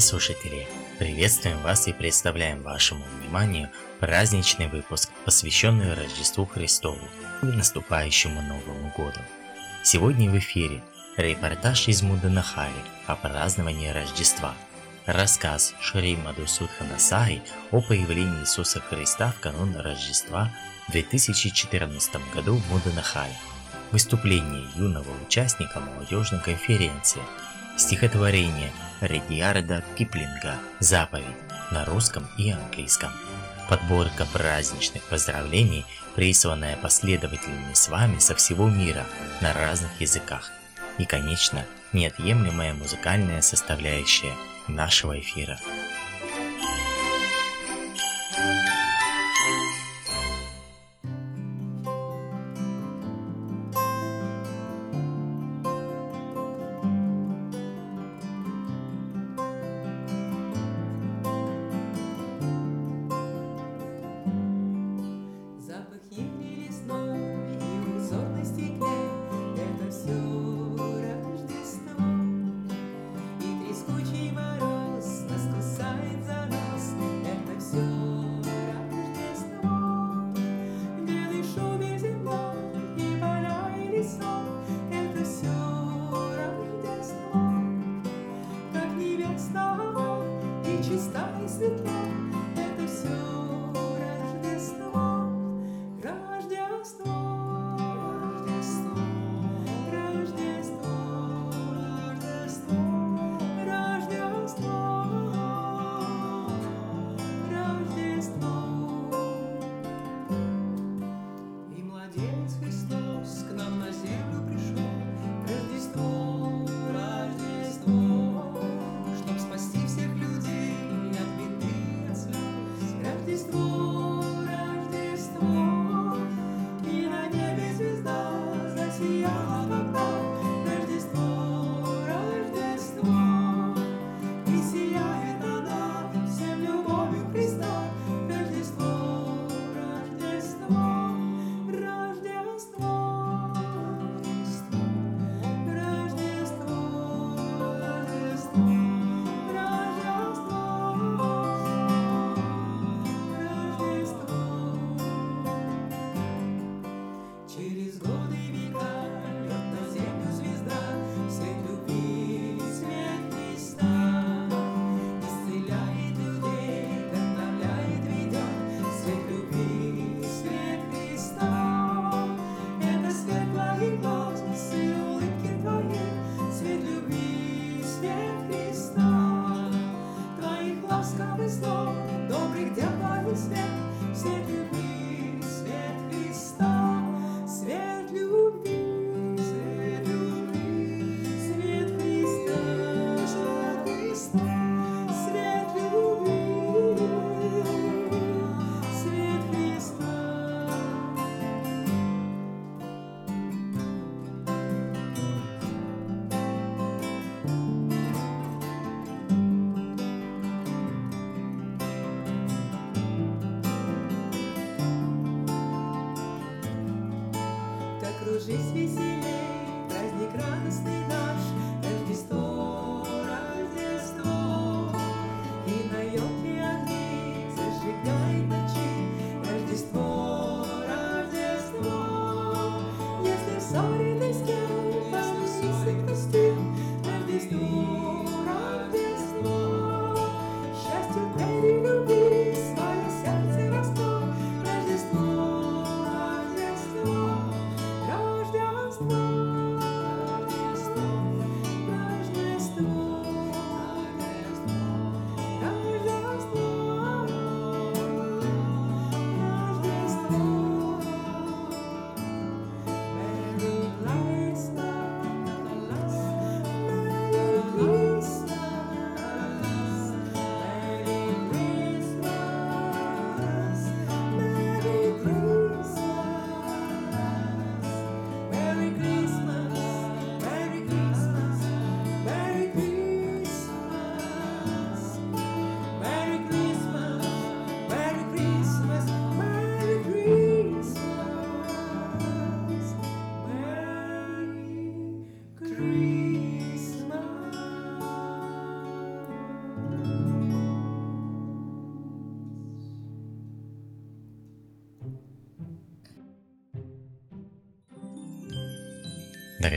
Дорогие слушатели, приветствуем вас и представляем вашему вниманию праздничный выпуск, посвященный Рождеству Христову и наступающему Новому году. Сегодня в эфире репортаж из Муданахали о праздновании Рождества, рассказ Шри Мадусудхана Саи о появлении Иисуса Христа в канун Рождества в 2014 году в Муданахале, выступление юного участника молодежной конференции – Стихотворение Редиарда Киплинга «Заповедь» на русском и английском. Подборка праздничных поздравлений, присланная последователями с вами со всего мира на разных языках. И, конечно, неотъемлемая музыкальная составляющая нашего эфира.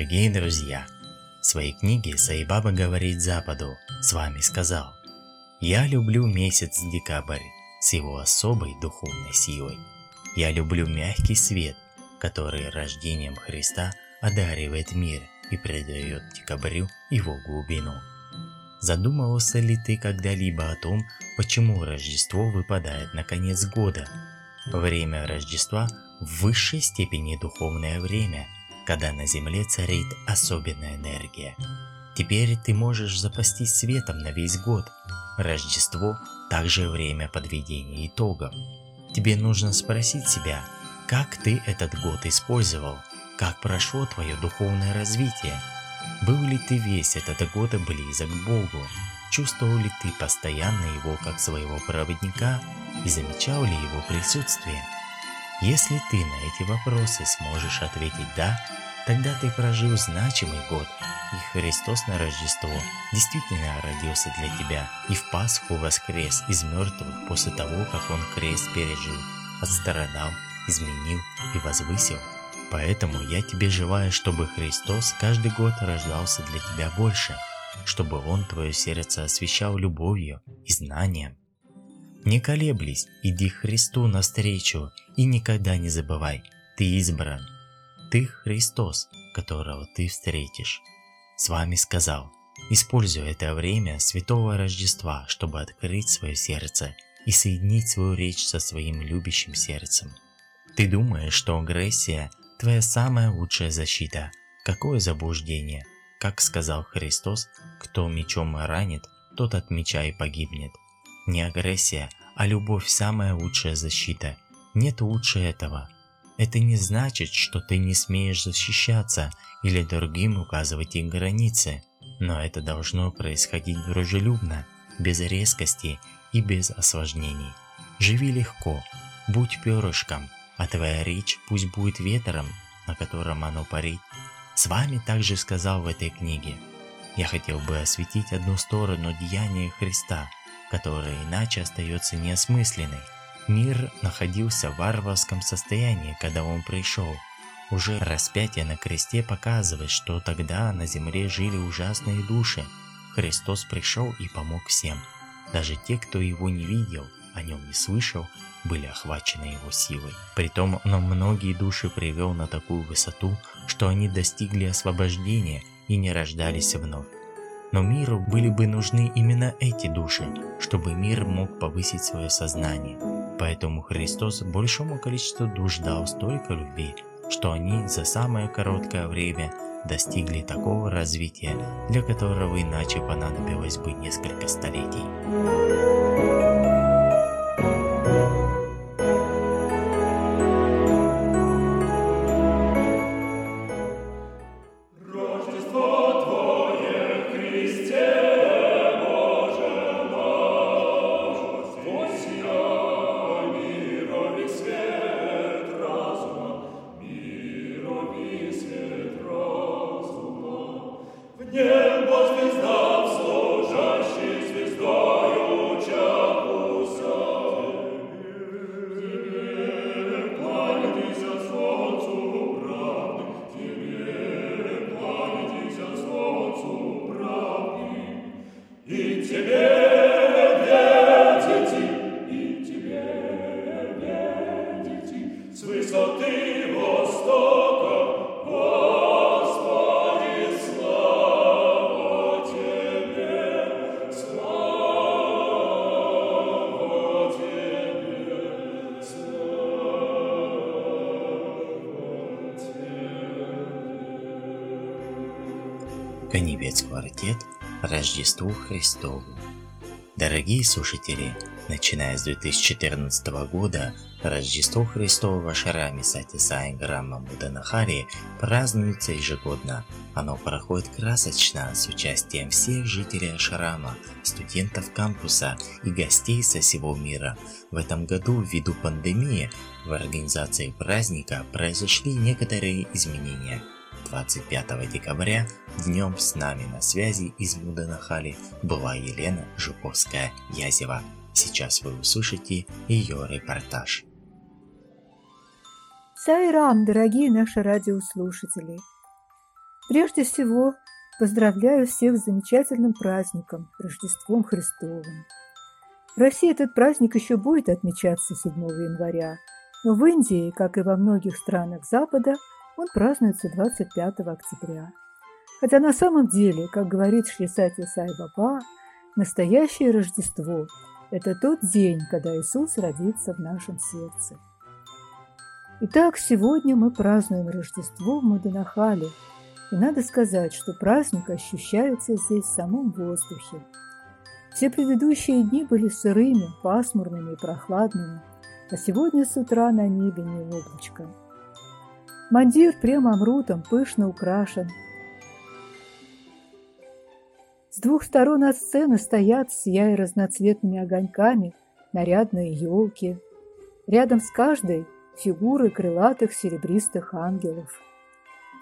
Дорогие друзья, в своей книге Саибаба говорит Западу, с вами сказал, «Я люблю месяц декабрь с его особой духовной силой. Я люблю мягкий свет, который рождением Христа одаривает мир и придает декабрю его глубину. Задумывался ли ты когда-либо о том, почему Рождество выпадает на конец года? Время Рождества в высшей степени духовное время, когда на Земле царит особенная энергия. Теперь ты можешь запастись светом на весь год. Рождество – также время подведения итогов. Тебе нужно спросить себя, как ты этот год использовал, как прошло твое духовное развитие, был ли ты весь этот год близок к Богу, чувствовал ли ты постоянно Его как своего проводника и замечал ли Его присутствие. Если ты на эти вопросы сможешь ответить «да», тогда ты прожил значимый год, и Христос на Рождество действительно родился для тебя и в Пасху воскрес из мертвых после того, как Он крест пережил, отстрадал, изменил и возвысил. Поэтому я тебе желаю, чтобы Христос каждый год рождался для тебя больше, чтобы Он твое сердце освещал любовью и знанием. Не колеблись, иди Христу навстречу и никогда не забывай, ты избран. Ты Христос, которого ты встретишь. С вами сказал, используй это время Святого Рождества, чтобы открыть свое сердце и соединить свою речь со своим любящим сердцем. Ты думаешь, что агрессия – твоя самая лучшая защита. Какое заблуждение? Как сказал Христос, кто мечом ранит, тот от меча и погибнет. Не агрессия, а любовь – самая лучшая защита. Нет лучше этого. Это не значит, что ты не смеешь защищаться или другим указывать их границы, но это должно происходить дружелюбно, без резкости и без осложнений. Живи легко, будь перышком, а твоя речь пусть будет ветром, на котором оно парит. С вами также сказал в этой книге. Я хотел бы осветить одну сторону деяния Христа, которая иначе остается неосмысленной. Мир находился в варварском состоянии, когда он пришел. Уже распятие на кресте показывает, что тогда на земле жили ужасные души. Христос пришел и помог всем. Даже те, кто его не видел, о нем не слышал, были охвачены его силой. Притом он многие души привел на такую высоту, что они достигли освобождения и не рождались вновь. Но миру были бы нужны именно эти души, чтобы мир мог повысить свое сознание. Поэтому Христос большому количеству душ дал столько любви, что они за самое короткое время достигли такого развития, для которого иначе понадобилось бы несколько столетий. Рождеству Христову. Дорогие слушатели, начиная с 2014 года, Рождество Христово в Ашараме Сати Сайнграма Муданахари празднуется ежегодно. Оно проходит красочно с участием всех жителей Ашарама, студентов кампуса и гостей со всего мира. В этом году ввиду пандемии в организации праздника произошли некоторые изменения – 25 декабря днем с нами на связи из Муданахали была Елена Жуковская-Язева. Сейчас вы услышите ее репортаж. Сайрам, дорогие наши радиослушатели! Прежде всего, поздравляю всех с замечательным праздником, Рождеством Христовым. В России этот праздник еще будет отмечаться 7 января, но в Индии, как и во многих странах Запада, он празднуется 25 октября. Хотя на самом деле, как говорит Шрисати Сай Баба, настоящее Рождество – это тот день, когда Иисус родится в нашем сердце. Итак, сегодня мы празднуем Рождество в Мадонахале, и надо сказать, что праздник ощущается здесь в самом воздухе. Все предыдущие дни были сырыми, пасмурными и прохладными, а сегодня с утра на небе не облачко. Мандир прямо амрутом пышно украшен. Двух сторон от сцены стоят, сияя разноцветными огоньками, нарядные елки. Рядом с каждой фигуры крылатых серебристых ангелов.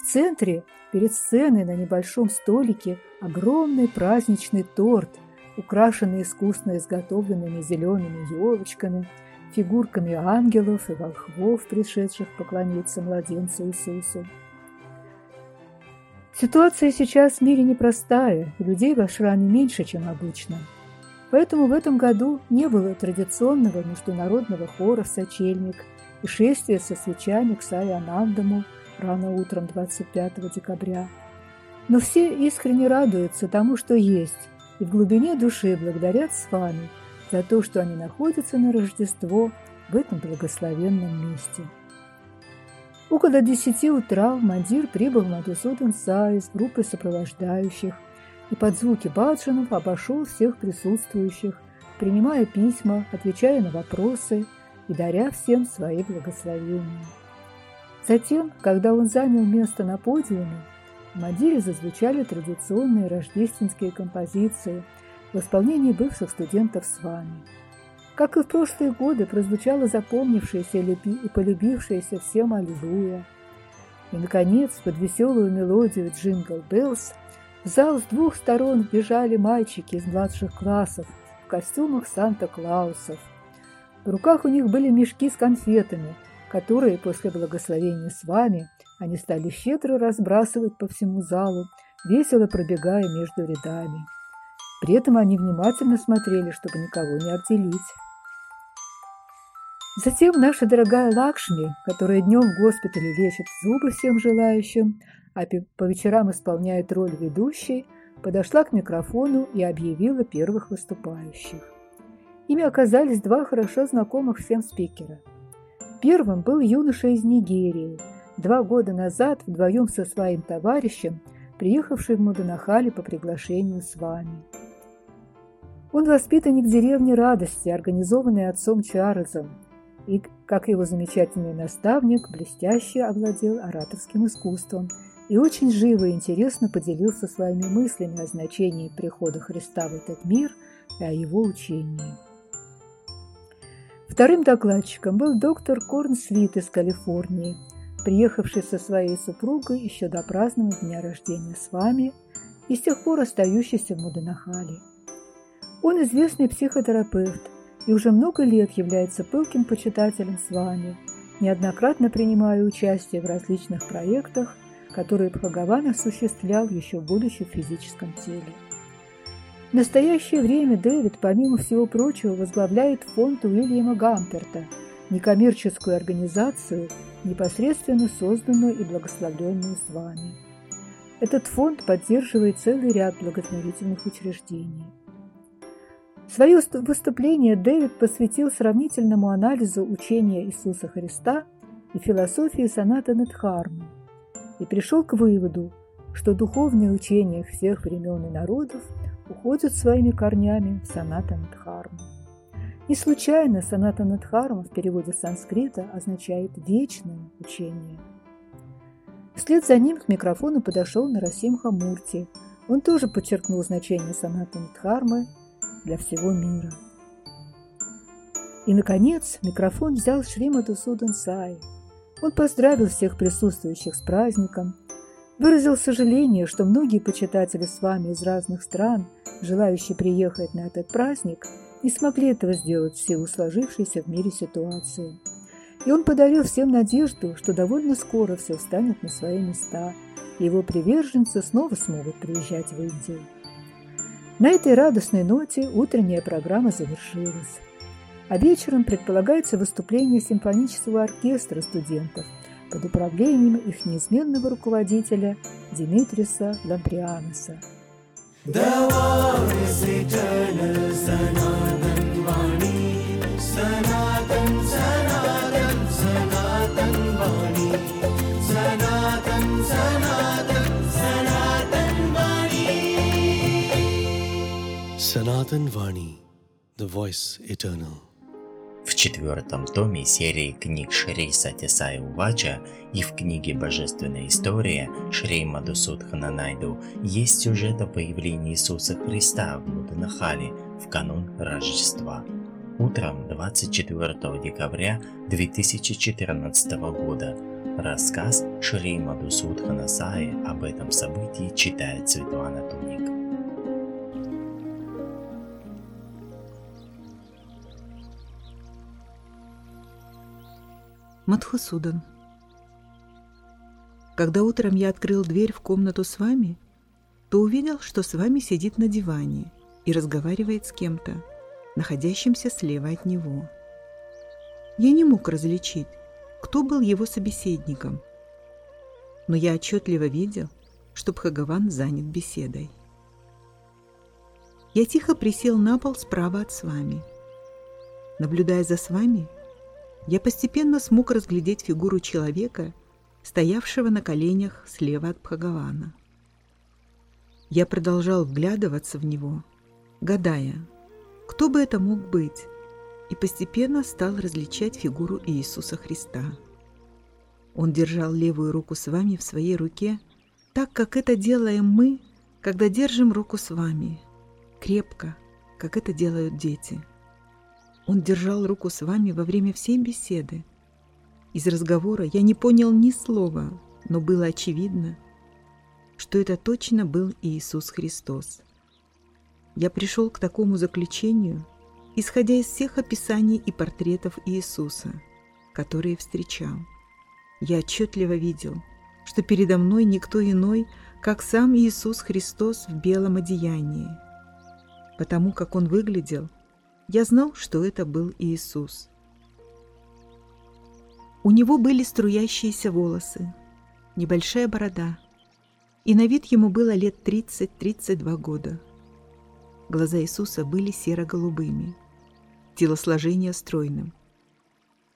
В центре, перед сценой на небольшом столике, огромный праздничный торт, украшенный искусно изготовленными зелеными елочками, фигурками ангелов и волхвов, пришедших поклониться младенцу Иисусу. Ситуация сейчас в мире непростая, людей в ашраме меньше, чем обычно. Поэтому в этом году не было традиционного международного хора «Сочельник» и шествия со свечами к Сай-Анандаму рано утром 25 декабря. Но все искренне радуются тому, что есть, и в глубине души благодарят с вами – за то, что они находятся на Рождество в этом благословенном месте. Около десяти утра Мандир прибыл в Мадусудан Сай с группой сопровождающих и под звуки баджанов обошел всех присутствующих, принимая письма, отвечая на вопросы и даря всем свои благословения. Затем, когда он занял место на подиуме, в Мадире зазвучали традиционные рождественские композиции – в исполнении бывших студентов с вами. Как и в прошлые годы, прозвучало запомнившееся и полюбившееся всем «Аллилуйя». И, наконец, под веселую мелодию «Jingle Bells» в зал с двух сторон бежали мальчики из младших классов в костюмах Санта-Клаусов. В руках у них были мешки с конфетами, которые после благословения с вами они стали щедро разбрасывать по всему залу, весело пробегая между рядами. При этом они внимательно смотрели, чтобы никого не обделить. Затем наша дорогая Лакшми, которая днем в госпитале лечит зубы всем желающим, а по вечерам исполняет роль ведущей, подошла к микрофону и объявила первых выступающих. Ими оказались два хорошо знакомых всем спикера. Первым был юноша из Нигерии, два года назад вдвоем со своим товарищем, приехавший в Муданахали по приглашению с вами. Он воспитанник деревни Радости, организованной отцом Чарльзом, и, как его замечательный наставник, блестяще овладел ораторским искусством и очень живо и интересно поделился своими мыслями о значении прихода Христа в этот мир и о его учении. Вторым докладчиком был доктор Корн Свит из Калифорнии, приехавший со своей супругой еще до празднования дня рождения с вами и с тех пор остающийся в Муданахале. Он известный психотерапевт и уже много лет является пылким почитателем с вами, неоднократно принимая участие в различных проектах, которые Бхагаван осуществлял еще в физическом теле. В настоящее время Дэвид, помимо всего прочего, возглавляет фонд Уильяма Гамперта, некоммерческую организацию, непосредственно созданную и благословленную с вами. Этот фонд поддерживает целый ряд благотворительных учреждений. Свое выступление Дэвид посвятил сравнительному анализу учения Иисуса Христа и философии Санатаны Дхармы и пришел к выводу, что духовные учения всех времен и народов уходят своими корнями в Санатана Дхарму. Не случайно Санатана Дхарма в переводе с санскрита означает «вечное учение». Вслед за ним к микрофону подошел Нарасим Хамурти. Он тоже подчеркнул значение Санатана Дхармы для всего мира. И, наконец, микрофон взял Шримату Судан Сай. Он поздравил всех присутствующих с праздником, выразил сожаление, что многие почитатели с вами из разных стран, желающие приехать на этот праздник, не смогли этого сделать в силу сложившейся в мире ситуации. И он подарил всем надежду, что довольно скоро все встанет на свои места, и его приверженцы снова смогут приезжать в Индию. На этой радостной ноте утренняя программа завершилась. А вечером предполагается выступление симфонического оркестра студентов под управлением их неизменного руководителя Димитриса Ламприаноса. Sanatan Sanatan, Sanatan, Sanatan Sanatan, Sanatan, Sanatan Vani, the voice eternal. В четвертом томе серии книг Шри Сатисай Увача и в книге «Божественная история» Шри Мадусудхана Найду есть сюжет о появлении Иисуса Христа в Муданахале в канун Рождества. Утром 24 декабря 2014 года рассказ Шри Мадусудхана Саи об этом событии читает Светлана Туник. Мадхусудан. Когда утром я открыл дверь в комнату с вами, то увидел, что с вами сидит на диване и разговаривает с кем-то, находящимся слева от него. Я не мог различить, кто был его собеседником, но я отчетливо видел, что Бхагаван занят беседой. Я тихо присел на пол справа от с вами. Наблюдая за с вами, я постепенно смог разглядеть фигуру человека, стоявшего на коленях слева от Бхагавана. Я продолжал вглядываться в него, гадая, кто бы это мог быть, и постепенно стал различать фигуру Иисуса Христа. Он держал левую руку с вами в своей руке, так как это делаем мы, когда держим руку с вами, крепко, как это делают дети – он держал руку с вами во время всей беседы. Из разговора я не понял ни слова, но было очевидно, что это точно был Иисус Христос. Я пришел к такому заключению, исходя из всех описаний и портретов Иисуса, которые встречал. Я отчетливо видел, что передо мной никто иной, как сам Иисус Христос в белом одеянии. Потому как Он выглядел – я знал, что это был Иисус. У него были струящиеся волосы, небольшая борода, и на вид ему было лет 30-32 года. Глаза Иисуса были серо-голубыми, телосложение стройным.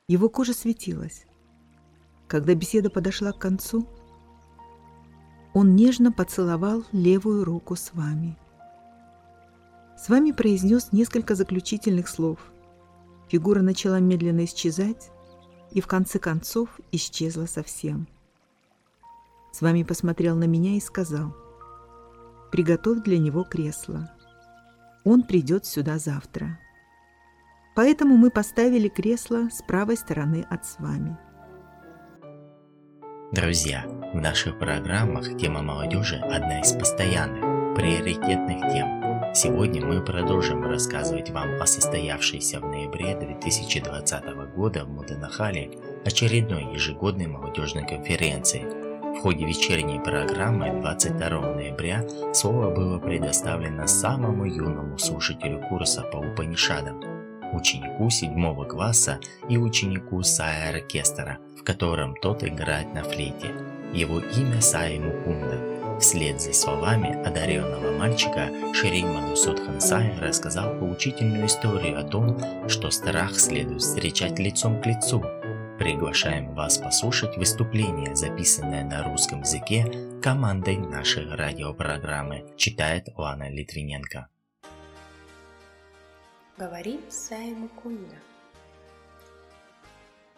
Его кожа светилась. Когда беседа подошла к концу, он нежно поцеловал левую руку с вами – с вами произнес несколько заключительных слов. Фигура начала медленно исчезать и в конце концов исчезла совсем. С вами посмотрел на меня и сказал, «Приготовь для него кресло. Он придет сюда завтра». Поэтому мы поставили кресло с правой стороны от с вами. Друзья, в наших программах тема молодежи – одна из постоянных, приоритетных тем – Сегодня мы продолжим рассказывать вам о состоявшейся в ноябре 2020 года в Муданахале очередной ежегодной молодежной конференции. В ходе вечерней программы 22 ноября слово было предоставлено самому юному слушателю курса по Упанишадам, ученику 7 класса и ученику Сая оркестра, в котором тот играет на флейте. Его имя Сай Мукунда – Вслед за словами одаренного мальчика Ширин Манусуд Хансай рассказал поучительную историю о том, что страх следует встречать лицом к лицу. Приглашаем вас послушать выступление, записанное на русском языке командой нашей радиопрограммы, читает Лана Литвиненко. Говорит Сай Мукунда.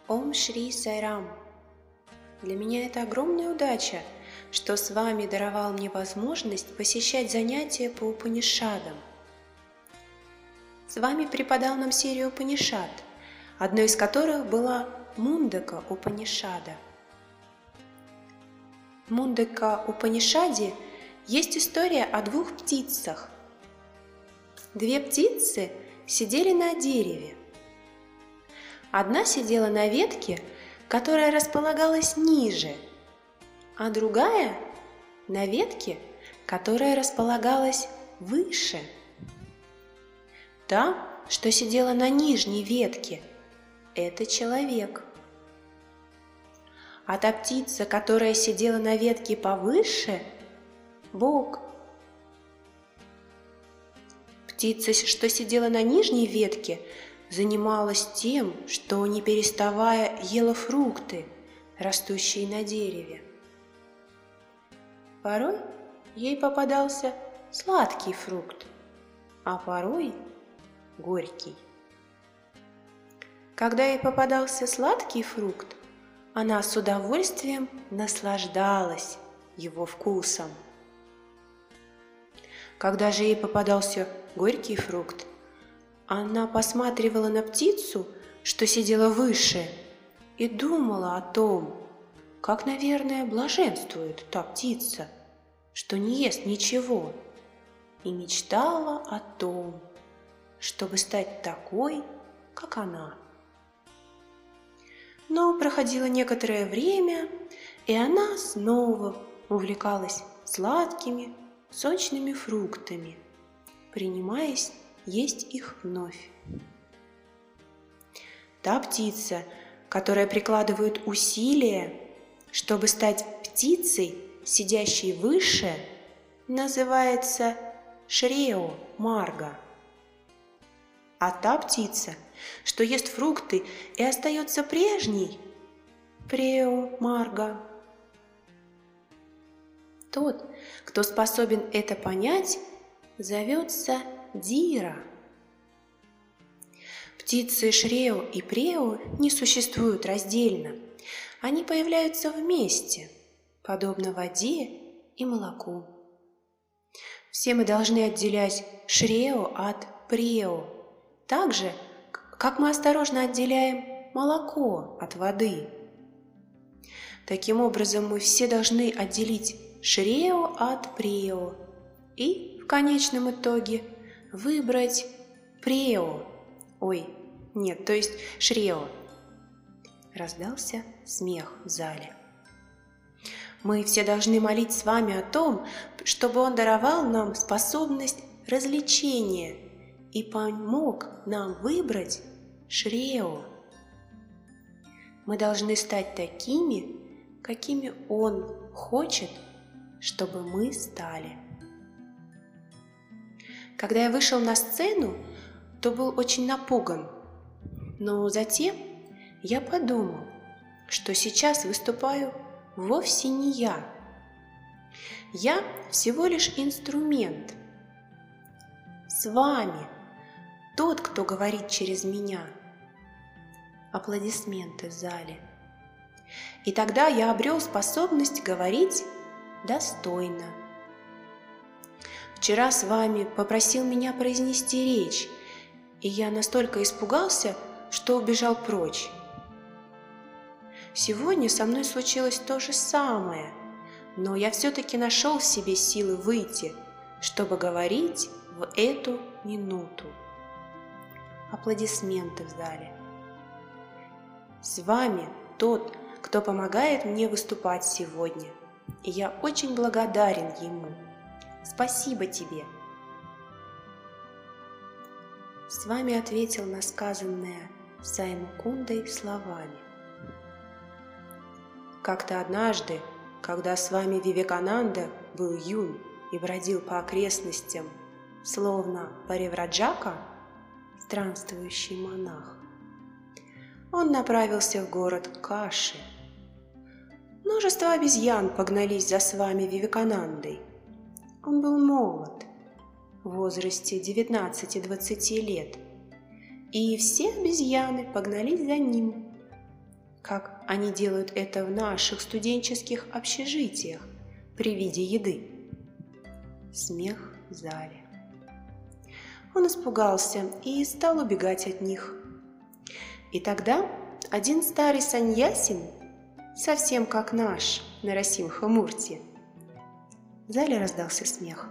Ом Шри Сайрам. Для меня это огромная удача – что с вами даровал мне возможность посещать занятия по Упанишадам. С вами преподал нам серию Упанишад, одной из которых была Мундака Упанишада. В Мундака Упанишаде есть история о двух птицах. Две птицы сидели на дереве. Одна сидела на ветке, которая располагалась ниже, а другая на ветке, которая располагалась выше. Та, что сидела на нижней ветке, это человек. А та птица, которая сидела на ветке повыше, Бог. Птица, что сидела на нижней ветке, занималась тем, что, не переставая, ела фрукты, растущие на дереве. Порой ей попадался сладкий фрукт, а порой горький. Когда ей попадался сладкий фрукт, она с удовольствием наслаждалась его вкусом. Когда же ей попадался горький фрукт, она посматривала на птицу, что сидела выше, и думала о том, как, наверное, блаженствует та птица, что не ест ничего, и мечтала о том, чтобы стать такой, как она. Но проходило некоторое время, и она снова увлекалась сладкими, сочными фруктами, принимаясь есть их вновь. Та птица, которая прикладывает усилия, чтобы стать птицей, сидящей выше, называется шрео марга. А та птица, что ест фрукты и остается прежней, прео марга. Тот, кто способен это понять, зовется Дира. Птицы Шрео и Прео не существуют раздельно. Они появляются вместе, подобно воде и молоку. Все мы должны отделять Шрео от Прео, так же, как мы осторожно отделяем молоко от воды. Таким образом, мы все должны отделить Шрео от Прео и, в конечном итоге, выбрать Прео. Ой, нет, то есть Шрео. Раздался смех в зале. Мы все должны молить с вами о том, чтобы Он даровал нам способность развлечения и помог нам выбрать Шрео. Мы должны стать такими, какими Он хочет, чтобы мы стали. Когда я вышел на сцену, то был очень напуган, но затем я подумал, что сейчас выступаю вовсе не я. Я всего лишь инструмент. С вами тот, кто говорит через меня. Аплодисменты в зале. И тогда я обрел способность говорить достойно. Вчера с вами попросил меня произнести речь, и я настолько испугался, что убежал прочь. Сегодня со мной случилось то же самое, но я все-таки нашел в себе силы выйти, чтобы говорить в эту минуту. Аплодисменты в зале. С вами тот, кто помогает мне выступать сегодня, и я очень благодарен ему. Спасибо тебе. С вами ответил на сказанное Саймукундой словами. Как-то однажды, когда с вами Вивекананда был юн и бродил по окрестностям, словно Паревраджака, странствующий монах, он направился в город Каши. Множество обезьян погнались за с вами Вивеканандой. Он был молод, в возрасте 19-20 лет, и все обезьяны погнались за ним как они делают это в наших студенческих общежитиях при виде еды. Смех в зале. Он испугался и стал убегать от них. И тогда один старый саньясин, совсем как наш Нарасимха Мурти, в зале раздался смех.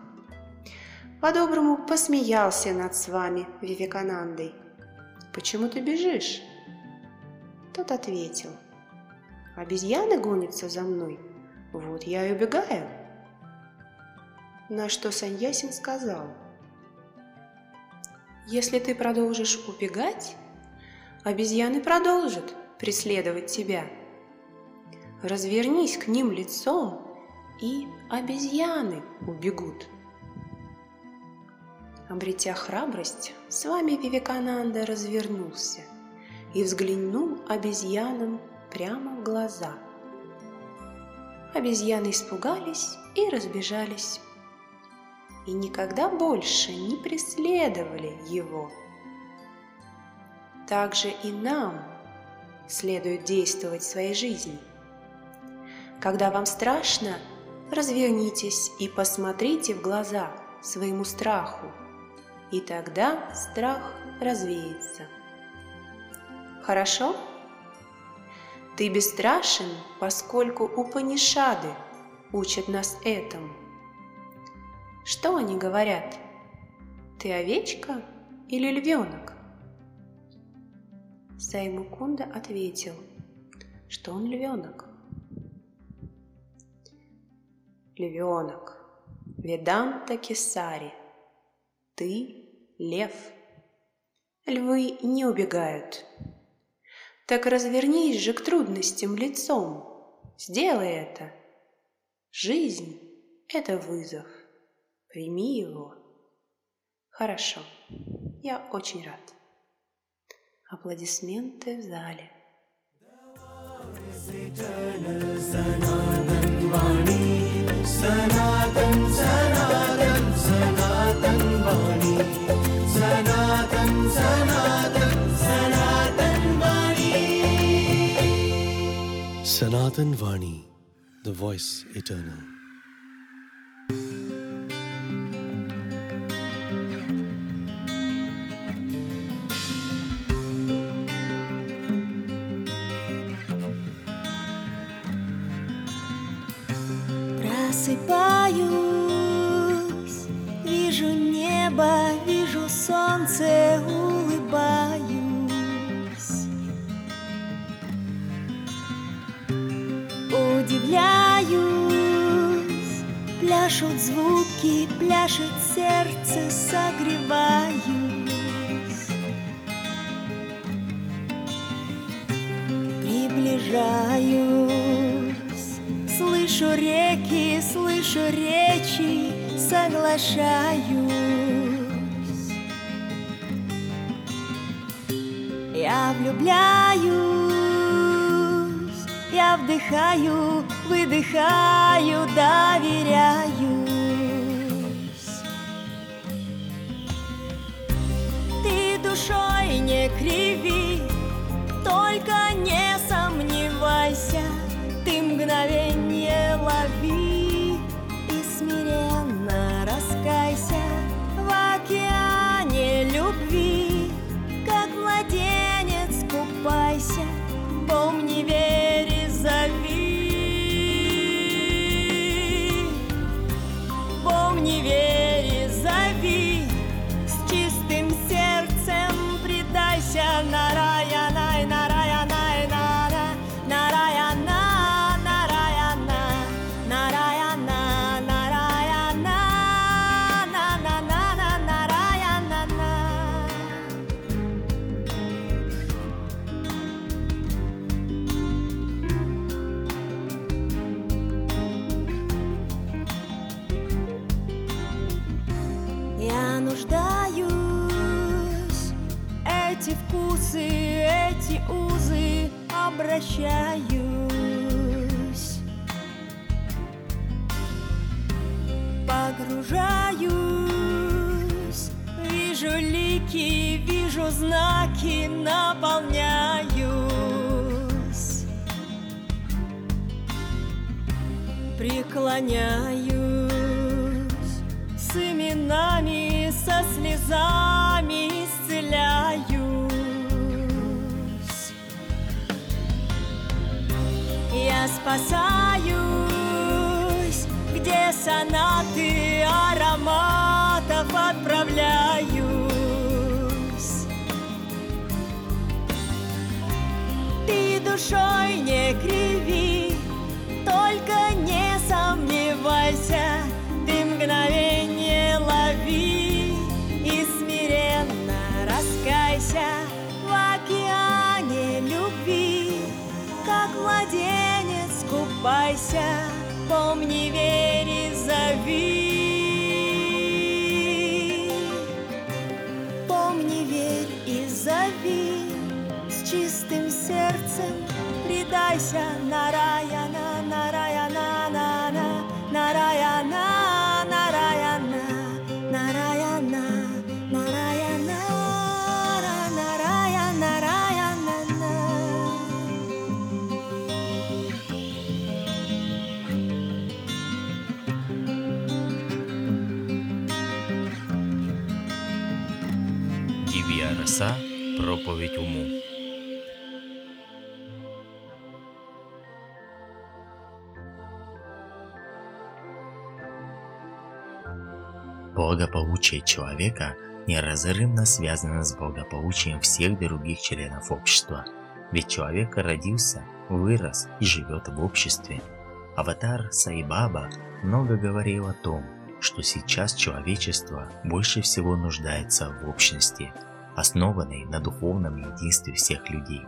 По-доброму посмеялся над с вами, Вивеканандой. «Почему ты бежишь?» Тот ответил, обезьяны гонятся за мной, вот я и убегаю. На что Саньясин сказал, если ты продолжишь убегать, обезьяны продолжат преследовать тебя. Развернись к ним лицом, и обезьяны убегут. Обретя храбрость, с вами Вивекананда развернулся и взглянул обезьянам прямо в глаза. Обезьяны испугались и разбежались, и никогда больше не преследовали его. Также и нам следует действовать в своей жизни. Когда вам страшно, развернитесь и посмотрите в глаза своему страху, и тогда страх развеется. Хорошо? Ты бесстрашен, поскольку Упанишады учат нас этому. Что они говорят? Ты овечка или львенок? Саймукунда ответил, что он львенок. Львенок, Веданта Кесари, ты лев. Львы не убегают. Так развернись же к трудностям лицом. Сделай это. Жизнь — это вызов. Прими его. Хорошо. Я очень рад. Аплодисменты в зале. Sanatan Vani, the voice eternal. Обращаюсь. Погружаюсь, вижу лики, вижу знаки, наполняюсь. Преклоняюсь с именами, спасаюсь, где сонаты ароматов отправляюсь. Ты душой не криви, только не сомневайся, купайся, помни, верь и зови. Помни, верь и зови, с чистым сердцем предайся Нараяна, проповідь уму. Благополучие человека неразрывно связано с благополучием всех других членов общества. Ведь человек родился, вырос и живет в обществе. Аватар Сайбаба много говорил о том, что сейчас человечество больше всего нуждается в общности, основанной на духовном единстве всех людей.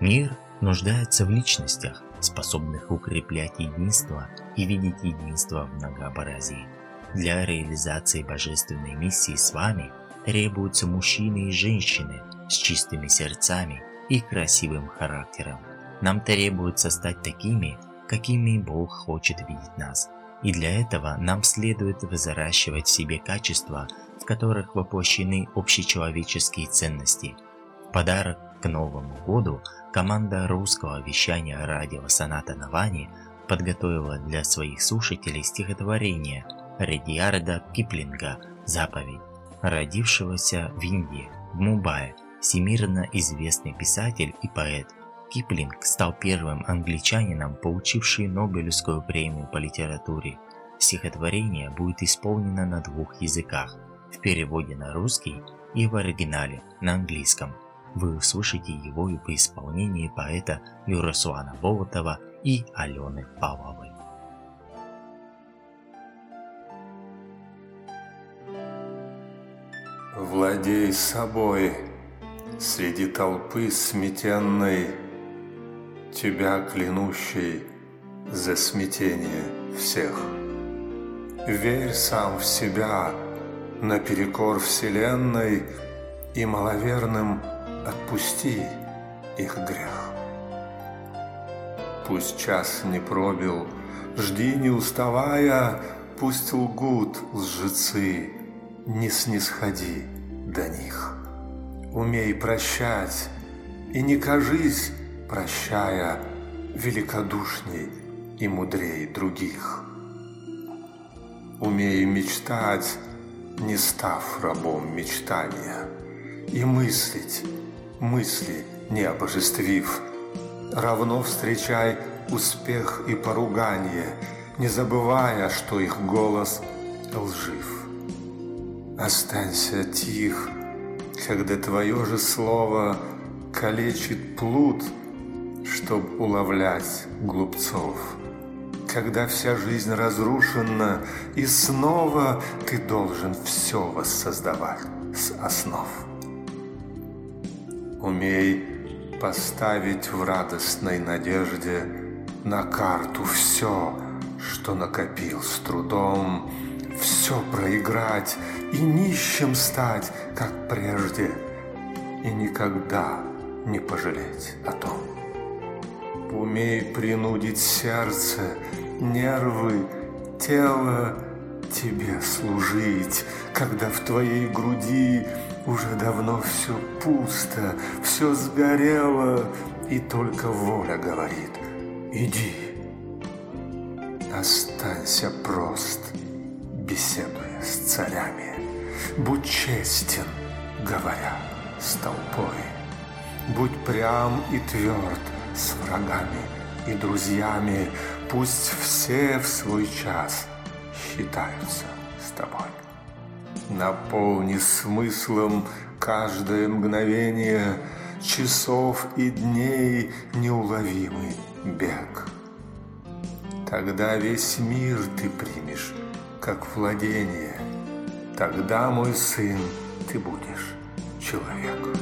Мир нуждается в личностях, способных укреплять единство и видеть единство в многообразии. Для реализации божественной миссии с вами требуются мужчины и женщины с чистыми сердцами и красивым характером. Нам требуется стать такими, какими Бог хочет видеть нас. И для этого нам следует взращивать в себе качества, в которых воплощены общечеловеческие ценности. Подарок к Новому году команда русского вещания радио Соната Навани подготовила для своих слушателей стихотворение Редиарда Киплинга «Заповедь», родившегося в Индии, в Мумбаи, всемирно известный писатель и поэт. Киплинг стал первым англичанином, получившим Нобелевскую премию по литературе. Стихотворение будет исполнено на двух языках – в переводе на русский и в оригинале на английском. Вы услышите его и по исполнении поэта Юрасуана Болотова и Алены Павловой. Владей собой среди толпы сметенной, Тебя клянущей за смятение всех. Верь сам в себя наперекор вселенной И маловерным отпусти их грех. Пусть час не пробил, жди не уставая, Пусть лгут лжецы, не снисходи до них. Умей прощать и не кажись, прощая, великодушней и мудрей других. Умей мечтать, не став рабом мечтания, и мыслить, мысли не обожествив, равно встречай успех и поругание, не забывая, что их голос лжив. Останься тих, когда твое же слово калечит плут, чтоб уловлять глупцов. Когда вся жизнь разрушена, и снова ты должен все воссоздавать с основ. Умей поставить в радостной надежде на карту все, что накопил с трудом, все проиграть и нищим стать, как прежде, и никогда не пожалеть о том. Умей принудить сердце, нервы, тело тебе служить, когда в твоей груди уже давно все пусто, все сгорело, и только воля говорит «Иди». Останься прост, беседуя с царями. Будь честен, говоря с толпой. Будь прям и тверд с врагами и друзьями. Пусть все в свой час считаются с тобой. Наполни смыслом каждое мгновение, часов и дней неуловимый бег. Тогда весь мир ты примешь, как владение. Тогда, мой сын, ты будешь человек.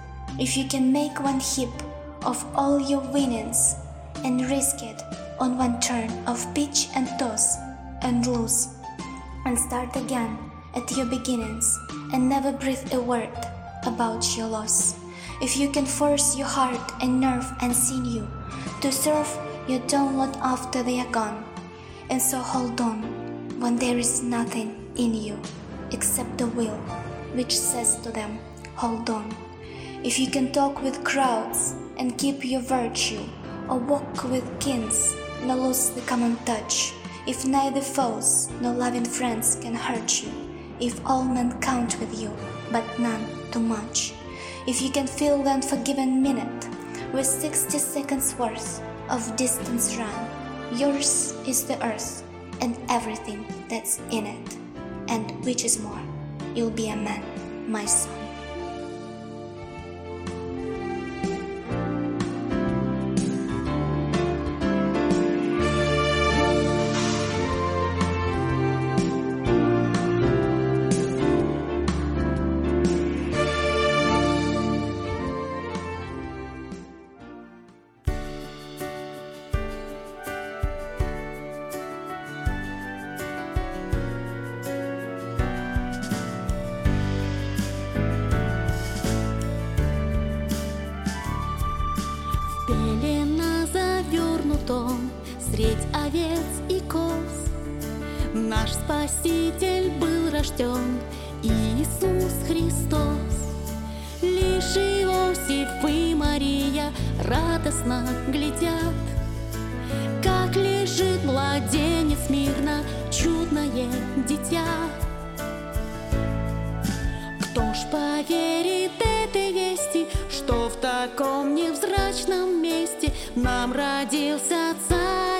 If you can make one heap of all your winnings and risk it on one turn of pitch and toss and lose and start again at your beginnings and never breathe a word about your loss. If you can force your heart and nerve and sinew to serve your download after they are gone, and so hold on when there is nothing in you except the will which says to them, Hold on. If you can talk with crowds and keep your virtue, or walk with kings, nor lose the common touch, if neither foes nor loving friends can hurt you, if all men count with you, but none too much, if you can fill the unforgiven minute with 60 seconds worth of distance run, yours is the earth and everything that's in it, and which is more, you'll be a man, my son. Пелена завернутом средь овец и коз Наш Спаситель был рожден, Иисус Христос. Лишь Иосиф и Мария радостно глядят, Как лежит младенец мирно, чудное дитя. Кто ж поверит таком невзрачном месте. Нам родился царь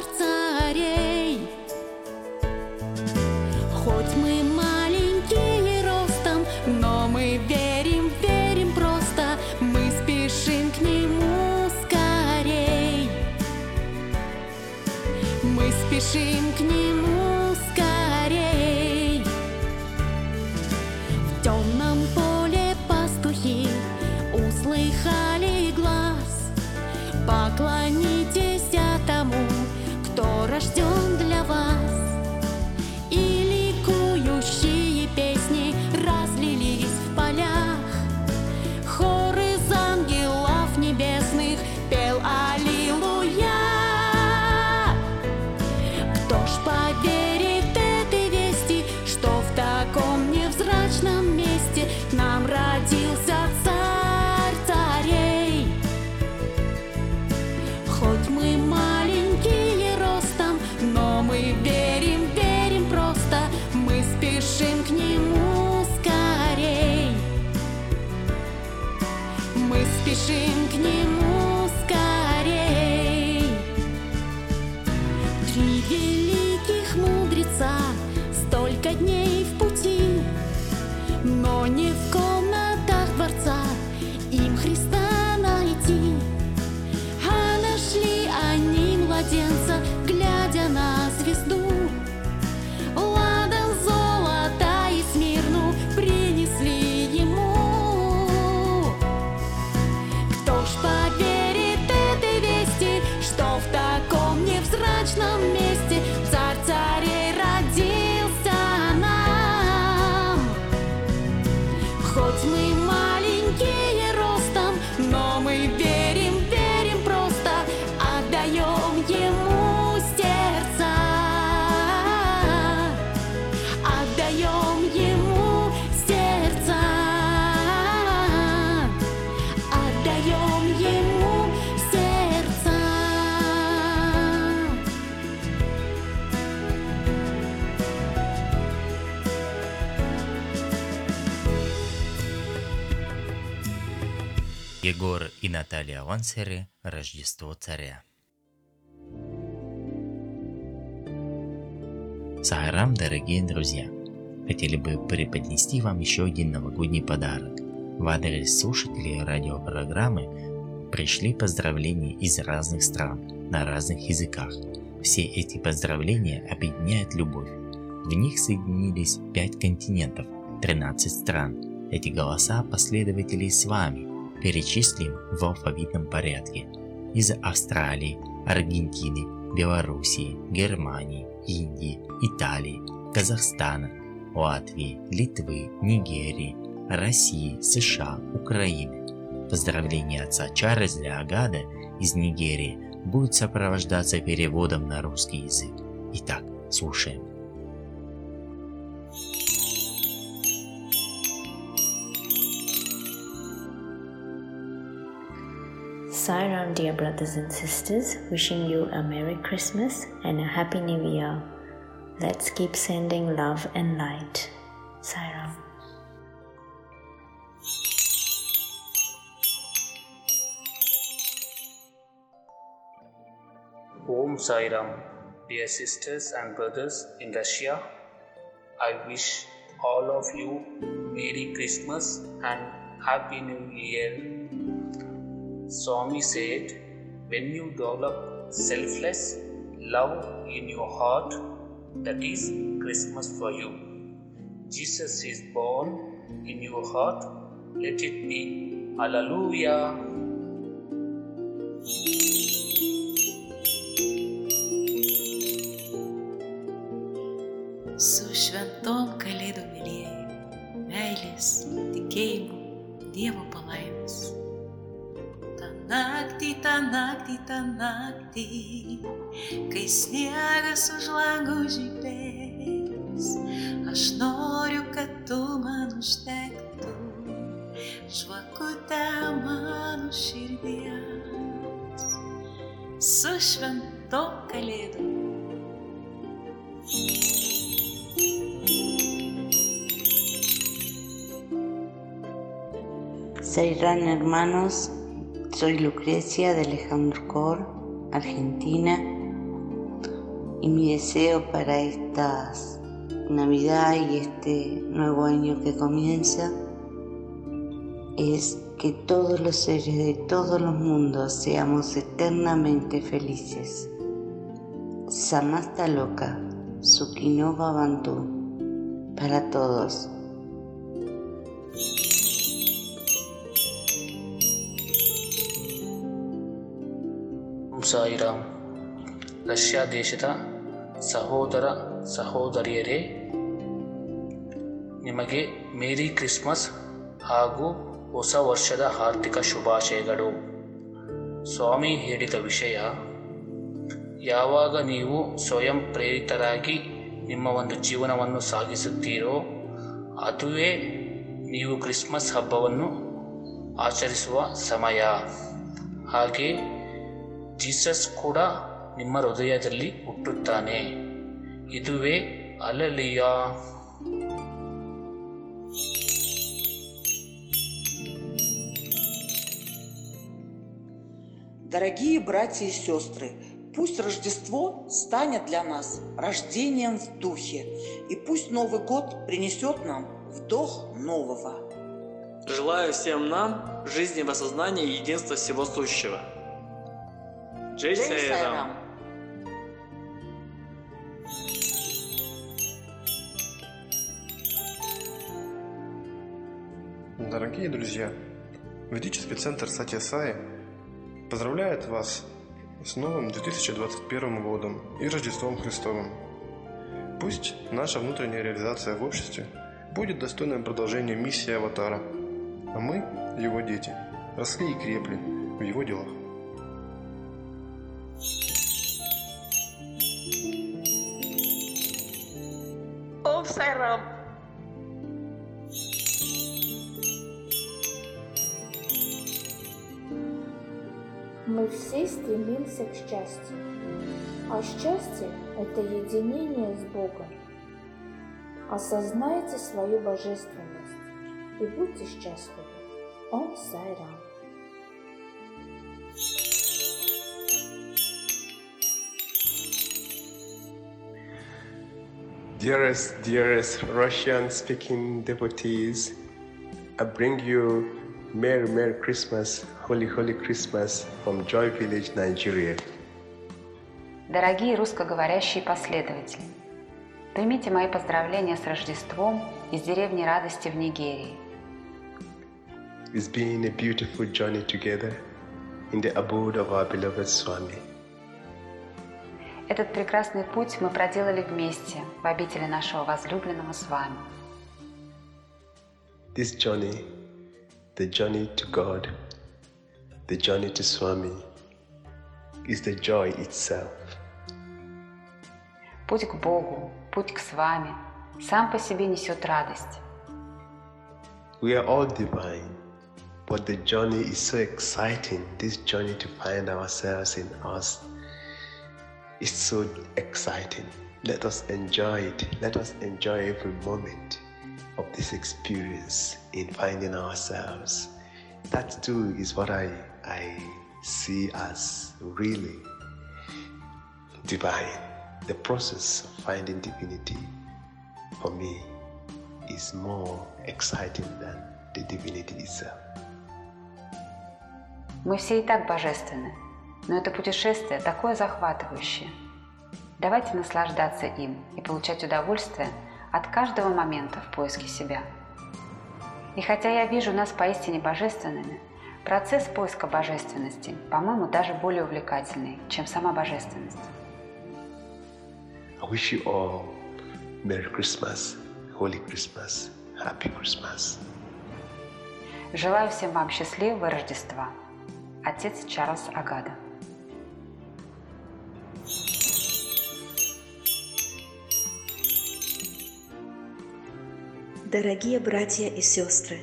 Наталья Вансере «Рождество царя». Саарам, дорогие друзья! Хотели бы преподнести вам еще один новогодний подарок. В адрес слушателей радиопрограммы пришли поздравления из разных стран на разных языках. Все эти поздравления объединяют любовь. В них соединились пять континентов, 13 стран. Эти голоса последователей с вами перечислим в алфавитном порядке. Из Австралии, Аргентины, Белоруссии, Германии, Индии, Италии, Казахстана, Латвии, Литвы, Нигерии, России, США, Украины. Поздравление отца Чарльза Агада из Нигерии будет сопровождаться переводом на русский язык. Итак, слушаем. Sairam, um, dear brothers and sisters, wishing you a Merry Christmas and a Happy New Year. Let's keep sending love and light. Sairam. Um. Om Sairam, dear sisters and brothers in Russia. I wish all of you Merry Christmas and Happy New Year. Swami said, when you develop selfless love in your heart, that is Christmas for you. Jesus is born in your heart, let it be. Hallelujah. Naktį, ta naktį, kai sniegas už langų žibės, aš noriu, kad tu man užtektų, žvakutę mano širdies. Su šventom kalėdų. Sairán hermanos, soy Lucrecia de Alejandro Cor, Argentina, y mi deseo para esta Navidad y este nuevo año que comienza es que todos los seres de todos los mundos seamos eternamente felices. Samasta Loca, Sukinova Bantu, para todos. Sairam Russia ದೇಶದ ಸಹೋದರ ಸಹೋದರಿಯರೇ, ನಿಮಗೆ merry Christmas ಹಾಗೂ ಹೊಸ ವರ್ಷದ ಆರ್ಥಿಕ ಶುಭಾಶಯಗಳು. ಸ್ವಾಮಿ ಹೇಳಿದ ವಿಷಯ, ಯಾವಾಗ ನೀವು ಸ್ವಯಂ ಪ್ರೇರಿತರಾಗಿ ನಿಮ್ಮ ಒಂದು ಜೀವನವನ್ನು ಸಾಗಿಸುತ್ತೀರೋ, ಅದುವೇ ನೀವು ಕ್ರಿಸ್ಮಸ್ ಹಬ್ಬವನ್ನು ಆಚರಿಸುವ ಸಮಯ. ಹಾಗೆ ಜೀಸಸ್ ಕೂಡ ನಿಮ್ಮ ಹೃದಯದಲ್ಲಿ ಹುಟ್ಟುತ್ತಾನೆ ಇದುವೇ ಅಲಲಿಯ Дорогие братья и сестры, пусть Рождество станет для нас рождением в духе, и пусть Новый год принесет нам вдох нового. Желаю всем нам жизни в осознании единства всего сущего. Сайрам. Сайрам. Дорогие друзья, Ведический центр Сатья Саи поздравляет вас с новым 2021 годом и Рождеством Христовым. Пусть наша внутренняя реализация в обществе будет достойным продолжением миссии Аватара, а мы, его дети, росли и крепли в его делах. Сайрам. Мы все стремимся к счастью. А счастье – это единение с Богом. Осознайте свою божественность и будьте счастливы. Он Сайрам. Dearest, dearest Russian speaking devotees, I bring you Merry, Merry Christmas, Holy, Holy Christmas from Joy Village, Nigeria. Дорогие русскоговорящие последователи, примите мои поздравления с Рождеством из деревни Радости в Нигерии. It's been a beautiful journey together in the abode of our beloved Swami. Этот прекрасный путь мы проделали вместе в обители нашего возлюбленного с вами. This journey, the journey to God, the journey to Swami, is the joy itself. Путь к Богу, путь к с вами сам по себе несет радость. We are all divine, but the journey is so exciting. This journey to find ourselves in us is so exciting. Let us enjoy it. Let us enjoy every moment of this experience in finding ourselves. That too is what I, I see as really divine. The process of finding divinity for me is more exciting than the divinity itself. Мы все и так божественны, Но это путешествие такое захватывающее. Давайте наслаждаться им и получать удовольствие от каждого момента в поиске себя. И хотя я вижу нас поистине божественными, процесс поиска божественности, по-моему, даже более увлекательный, чем сама божественность. I wish you all Merry Christmas, Holy Christmas, Happy Christmas. Желаю всем вам счастливого Рождества. Отец Чарльз Агада. Дорогие братья и сестры,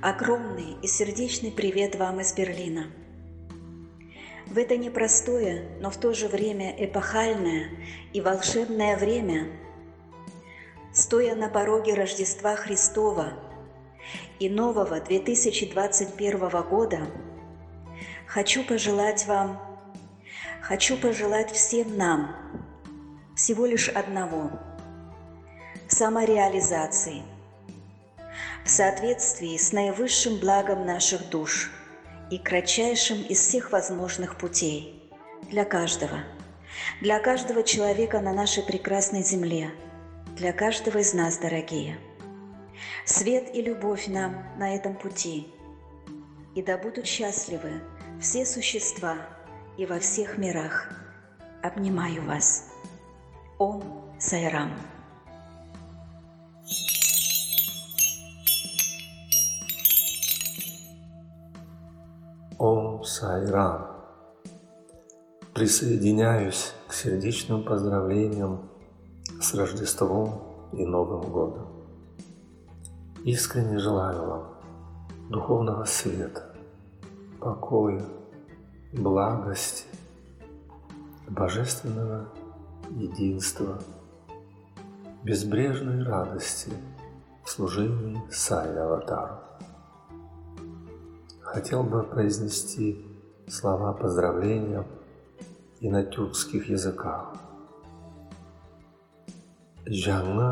огромный и сердечный привет вам из Берлина. В это непростое, но в то же время эпохальное и волшебное время, стоя на пороге Рождества Христова и нового 2021 года, хочу пожелать вам, хочу пожелать всем нам всего лишь одного – самореализации, в соответствии с наивысшим благом наших душ и кратчайшим из всех возможных путей для каждого, для каждого человека на нашей прекрасной земле, для каждого из нас, дорогие. Свет и любовь нам на этом пути, и да будут счастливы все существа и во всех мирах. Обнимаю вас. Ом Сайрам. Ом Сайрам. Присоединяюсь к сердечным поздравлениям с Рождеством и Новым годом. Искренне желаю вам духовного света, покоя, благости, божественного единства, безбрежной радости в служении Сай Аватару хотел бы произнести слова поздравления и на тюркских языках. Жаңы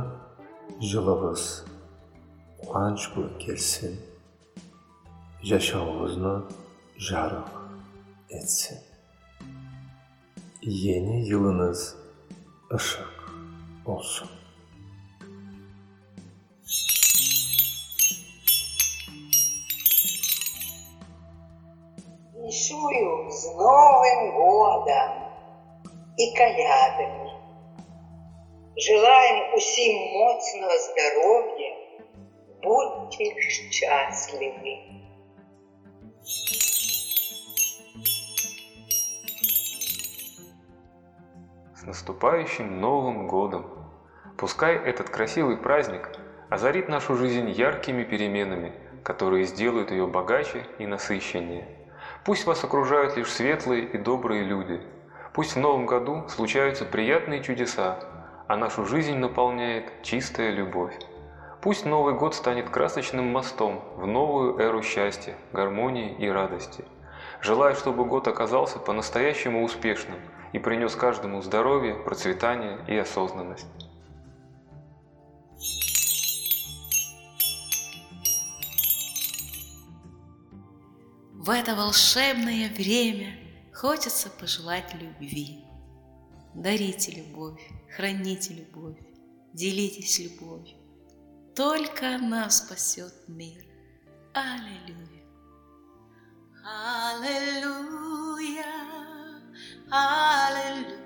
жылыңыз қуанышпен келсін, жашауыңызды жарық етсін. Yeni yılınız ışık. Віншую з Новым годом и колядами. Желаем усім моцного здоровья, будьте счастливы. С наступающим Новым Годом! Пускай этот красивый праздник озарит нашу жизнь яркими переменами, которые сделают ее богаче и насыщеннее. Пусть вас окружают лишь светлые и добрые люди. Пусть в Новом году случаются приятные чудеса, а нашу жизнь наполняет чистая любовь. Пусть Новый год станет красочным мостом в новую эру счастья, гармонии и радости. Желаю, чтобы год оказался по-настоящему успешным и принес каждому здоровье, процветание и осознанность. В это волшебное время хочется пожелать любви. Дарите любовь, храните любовь, делитесь любовью. Только она спасет мир. Аллилуйя. Аллилуйя. Аллилуйя.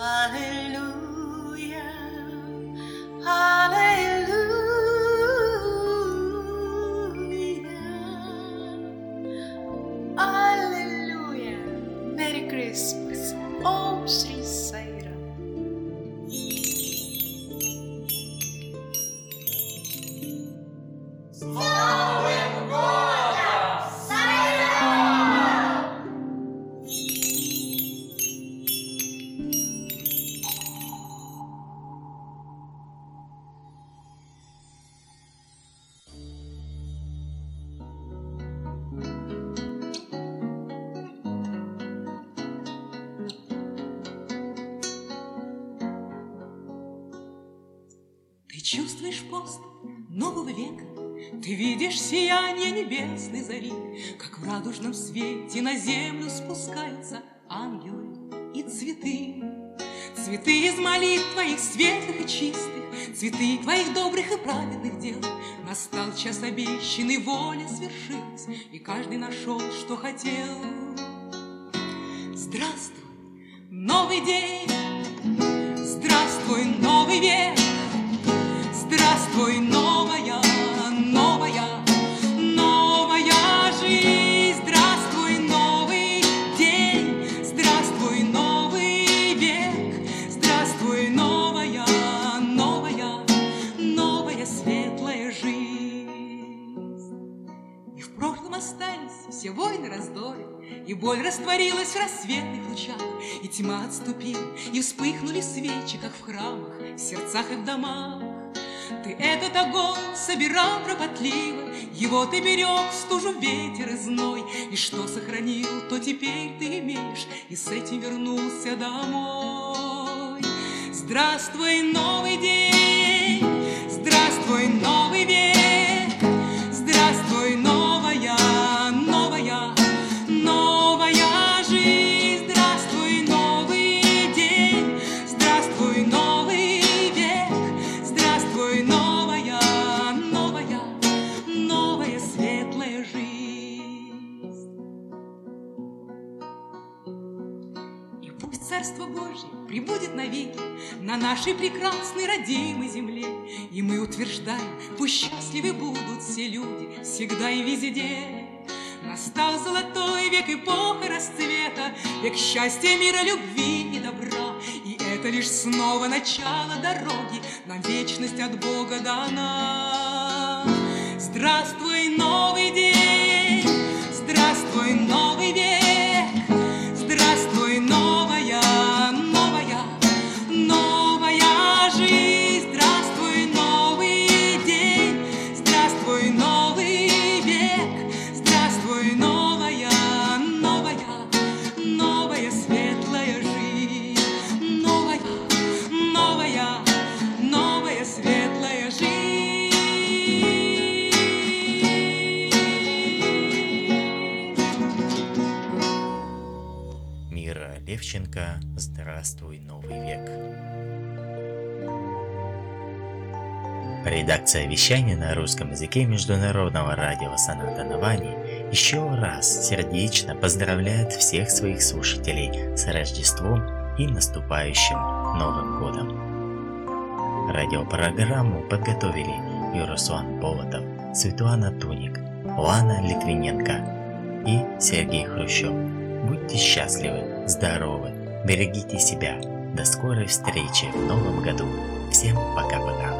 Аллилуйя. Аллилуйя. Свете на землю спускаются ангелы и цветы. Цветы из молитв твоих светлых и чистых, Цветы твоих добрых и праведных дел. Настал час обещанный, воля свершилась, И каждый нашел, что хотел. Здравствуй, новый день! Здравствуй, новый век! Растворилась в рассветных лучах, И тьма отступила, и вспыхнули свечи, Как в храмах, в сердцах и в домах. Ты этот огонь собирал кропотливо, Его ты берег в стужу ветер и зной, И что сохранил, то теперь ты имеешь, И с этим вернулся домой. Здравствуй, новый день! Здравствуй, новый век! Божье прибудет навеки на нашей прекрасной родимой земле. И мы утверждаем, пусть счастливы будут все люди всегда и везде. Настал золотой век эпоха расцвета, Век счастья, мира, любви и добра. И это лишь снова начало дороги, Нам вечность от Бога дана. Здравствуй, новый день! Здравствуй, новый век! Редакция вещания на русском языке Международного радио Саната Навани еще раз сердечно поздравляет всех своих слушателей с Рождеством и наступающим Новым Годом. Радиопрограмму подготовили Юруслан Болотов, Светлана Туник, Лана Литвиненко и Сергей Хрущев. Будьте счастливы, здоровы, берегите себя. До скорой встречи в новом году. Всем пока-пока.